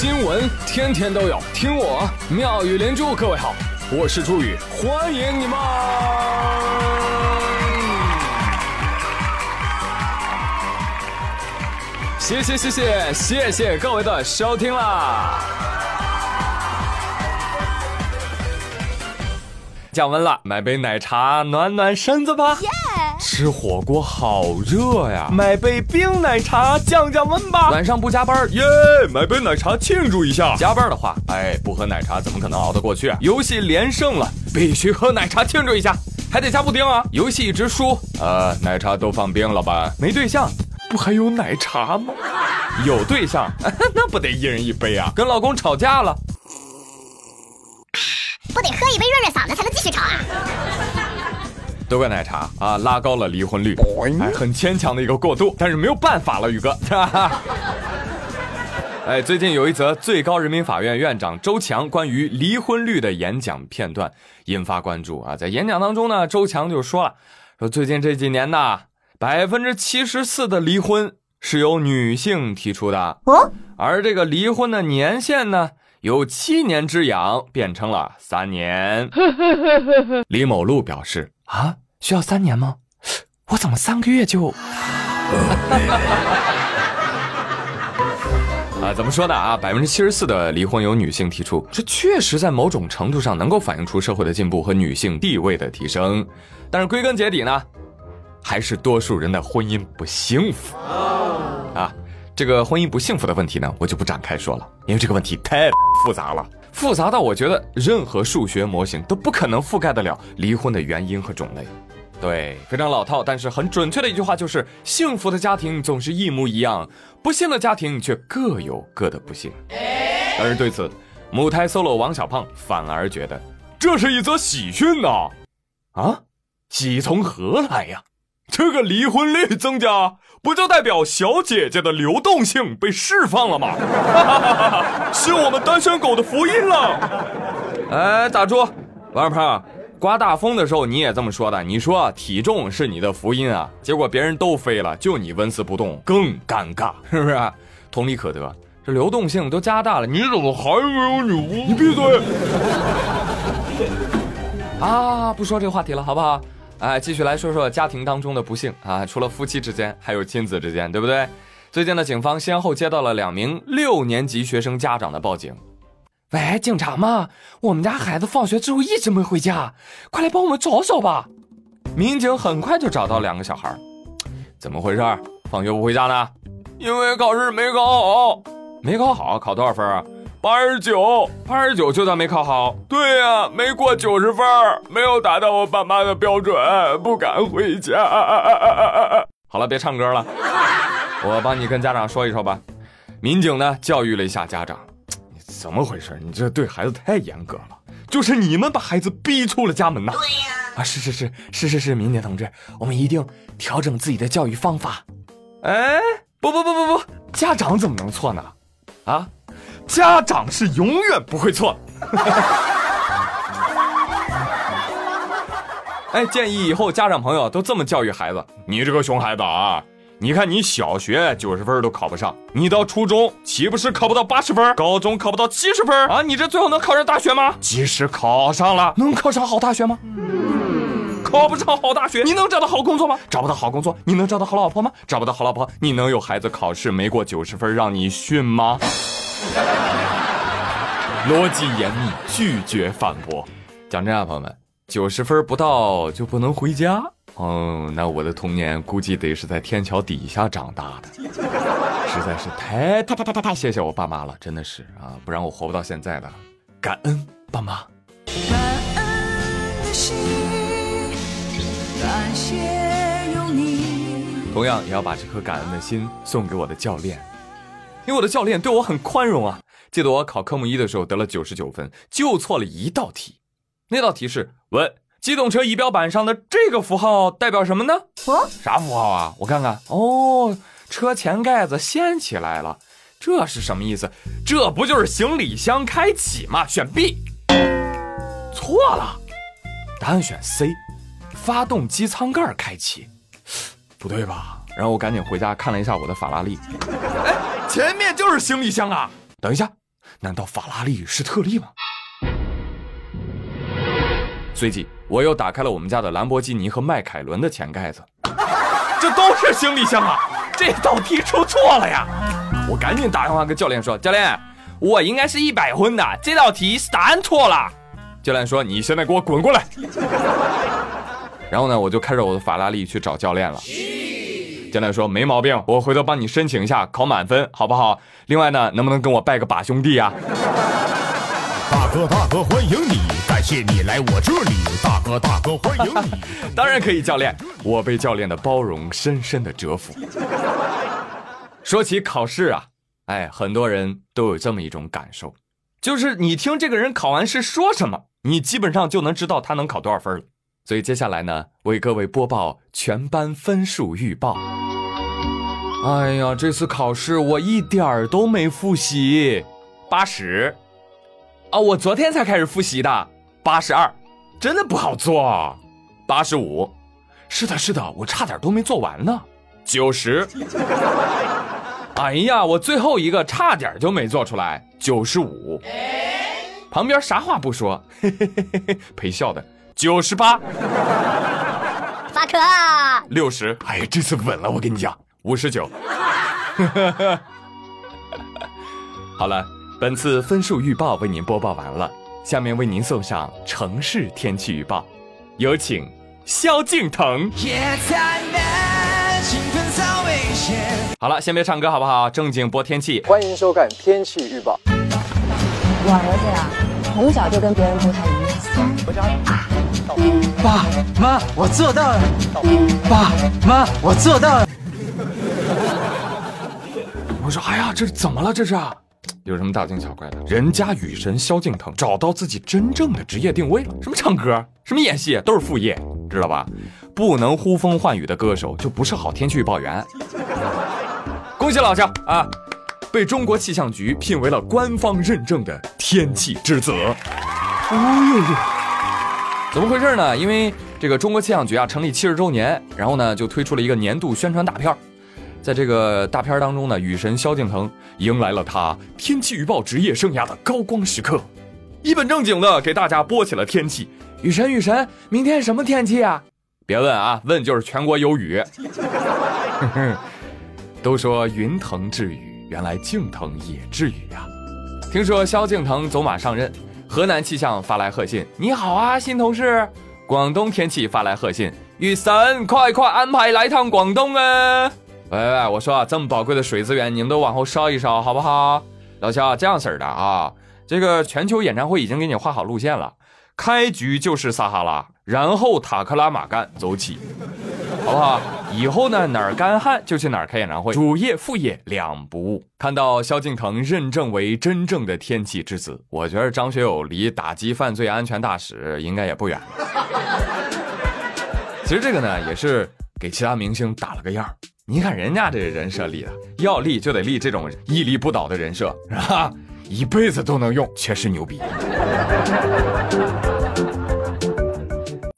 新闻天天都有，听我妙语连珠。各位好，我是朱宇，欢迎你们！谢谢谢谢谢谢各位的收听啦！降温了，买杯奶茶暖暖身子吧。吃火锅好热呀，买杯冰奶茶降降温吧。晚上不加班，耶，买杯奶茶庆祝一下。加班的话，哎，不喝奶茶怎么可能熬得过去？游戏连胜了，必须喝奶茶庆祝一下，还得加布丁啊。游戏一直输，呃，奶茶都放冰了吧？没对象，不还有奶茶吗？有对象，那不得一人一杯啊？跟老公吵架了，不得喝一杯润润嗓子才能继续吵啊？都怪奶茶啊，拉高了离婚率，哎，很牵强的一个过渡，但是没有办法了，宇哥。哈 哈哎，最近有一则最高人民法院院长周强关于离婚率的演讲片段引发关注啊，在演讲当中呢，周强就说了，说最近这几年呢，百分之七十四的离婚是由女性提出的，哦，而这个离婚的年限呢，由七年之痒变成了三年。李某路表示。啊，需要三年吗？我怎么三个月就？啊，怎么说呢？啊，百分之七十四的离婚由女性提出，这确实在某种程度上能够反映出社会的进步和女性地位的提升。但是归根结底呢，还是多数人的婚姻不幸福。啊，这个婚姻不幸福的问题呢，我就不展开说了，因为这个问题太复杂了。复杂到我觉得任何数学模型都不可能覆盖得了离婚的原因和种类。对，非常老套，但是很准确的一句话就是：幸福的家庭总是一模一样，不幸的家庭却各有各的不幸。而对此，母胎 solo 王小胖反而觉得这是一则喜讯呐！啊，喜从何来呀？这个离婚率增加，不就代表小姐姐的流动性被释放了吗？是我们单身狗的福音了。哎，打住，王二胖，刮大风的时候你也这么说的。你说体重是你的福音啊，结果别人都飞了，就你纹丝不动，更尴尬，是不是？同理可得，这流动性都加大了，你怎么还没有女巫？你闭嘴！啊，不说这个话题了，好不好？哎，继续来说说家庭当中的不幸啊！除了夫妻之间，还有亲子之间，对不对？最近呢，警方先后接到了两名六年级学生家长的报警。喂，警察吗？我们家孩子放学之后一直没回家，快来帮我们找找吧！民警很快就找到两个小孩。怎么回事？放学不回家呢？因为考试没考好。没考好，考多少分啊？八十九，八十九就算没考好。对呀，没过九十分，没有达到我爸妈的标准，不敢回家。好了，别唱歌了，我帮你跟家长说一说吧。民警呢，教育了一下家长，你怎么回事？你这对孩子太严格了，就是你们把孩子逼出了家门呐。对呀。啊，是是是是是是，民警同志，我们一定调整自己的教育方法。哎，不不不不不，家长怎么能错呢？啊？家长是永远不会错。哎，建议以后家长朋友都这么教育孩子：你这个熊孩子啊，你看你小学九十分都考不上，你到初中岂不是考不到八十分？高中考不到七十分啊？你这最后能考上大学吗？即使考上了，能考上好大学吗？考不上好大学，你能找到好工作吗？找不到好工作，你能找到好老婆吗？找不到好老婆，你能有孩子考试没过九十分让你训吗？逻辑严密，拒绝反驳。讲真啊，朋友们，九十分不到就不能回家？哦，那我的童年估计得是在天桥底下长大的，实在是太太太太太太谢谢我爸妈了，真的是啊，不然我活不到现在的。感恩爸妈。感恩的心，感谢有你。同样也要把这颗感恩的心送给我的教练。因为我的教练对我很宽容啊！记得我考科目一的时候得了九十九分，就错了一道题。那道题是问机动车仪表板上的这个符号代表什么呢？啊，啥符号啊？我看看。哦，车前盖子掀起来了，这是什么意思？这不就是行李箱开启吗？选 B。错了，答案选 C，发动机舱盖开启。不对吧？然后我赶紧回家看了一下我的法拉利。哎。前面就是行李箱啊！等一下，难道法拉利是特例吗？随即，我又打开了我们家的兰博基尼和迈凯伦的前盖子，这都是行李箱啊！这道题出错了呀！我赶紧打电话跟教练说：“教练，我应该是一百分的，这道题是答案错了。”教练说：“你现在给我滚过来！”然后呢，我就开着我的法拉利去找教练了。教练说：“没毛病，我回头帮你申请一下，考满分，好不好？另外呢，能不能跟我拜个把兄弟啊？”大哥大哥欢迎你，感谢你来我这里。大哥大哥欢迎你，当然可以，教练。我被教练的包容深深的折服。说起考试啊，哎，很多人都有这么一种感受，就是你听这个人考完试说什么，你基本上就能知道他能考多少分了。所以接下来呢，为各位播报全班分数预报。哎呀，这次考试我一点儿都没复习，八十。啊，我昨天才开始复习的，八十二，真的不好做，八十五，是的，是的，我差点都没做完呢，九十，哎呀，我最后一个差点就没做出来，九十五，旁边啥话不说，嘿嘿嘿嘿嘿，陪笑的，九十八，法可，六十，哎呀，这次稳了，我跟你讲，五十九，好了。本次分数预报为您播报完了，下面为您送上城市天气预报，有请萧敬腾。好了，先别唱歌好不好？正经播天气。欢迎收看天气预报。我儿子呀，从小就跟别人不太一样。爸妈，我做到了。爸妈，我做到了。我说，哎呀，这怎么了？这是？有什么大惊小怪的？人家雨神萧敬腾找到自己真正的职业定位了，什么唱歌，什么演戏，都是副业，知道吧？不能呼风唤雨的歌手就不是好天气预报员。恭喜老乡啊，被中国气象局聘为了官方认证的天气之子。哎呦呦，怎么回事呢？因为这个中国气象局啊成立七十周年，然后呢就推出了一个年度宣传大片。在这个大片当中呢，雨神萧敬腾迎来了他天气预报职业生涯的高光时刻，一本正经的给大家播起了天气。雨神，雨神，明天什么天气啊？别问啊，问就是全国有雨。都说云腾致雨，原来敬腾也致雨呀。听说萧敬腾走马上任，河南气象发来贺信：你好啊，新同事。广东天气发来贺信：雨神，快快安排来趟广东啊！喂喂，我说啊，这么宝贵的水资源，你们都往后烧一烧，好不好？老肖，这样式儿的啊，这个全球演唱会已经给你画好路线了，开局就是撒哈拉，然后塔克拉玛干走起，好不好？以后呢，哪儿干旱就去哪儿开演唱会，主业副业两不误。看到萧敬腾认证为真正的天气之子，我觉得张学友离打击犯罪安全大使应该也不远。其实这个呢，也是给其他明星打了个样。你看人家这人设立的，要立就得立这种屹立不倒的人设，是吧？一辈子都能用，确实牛逼。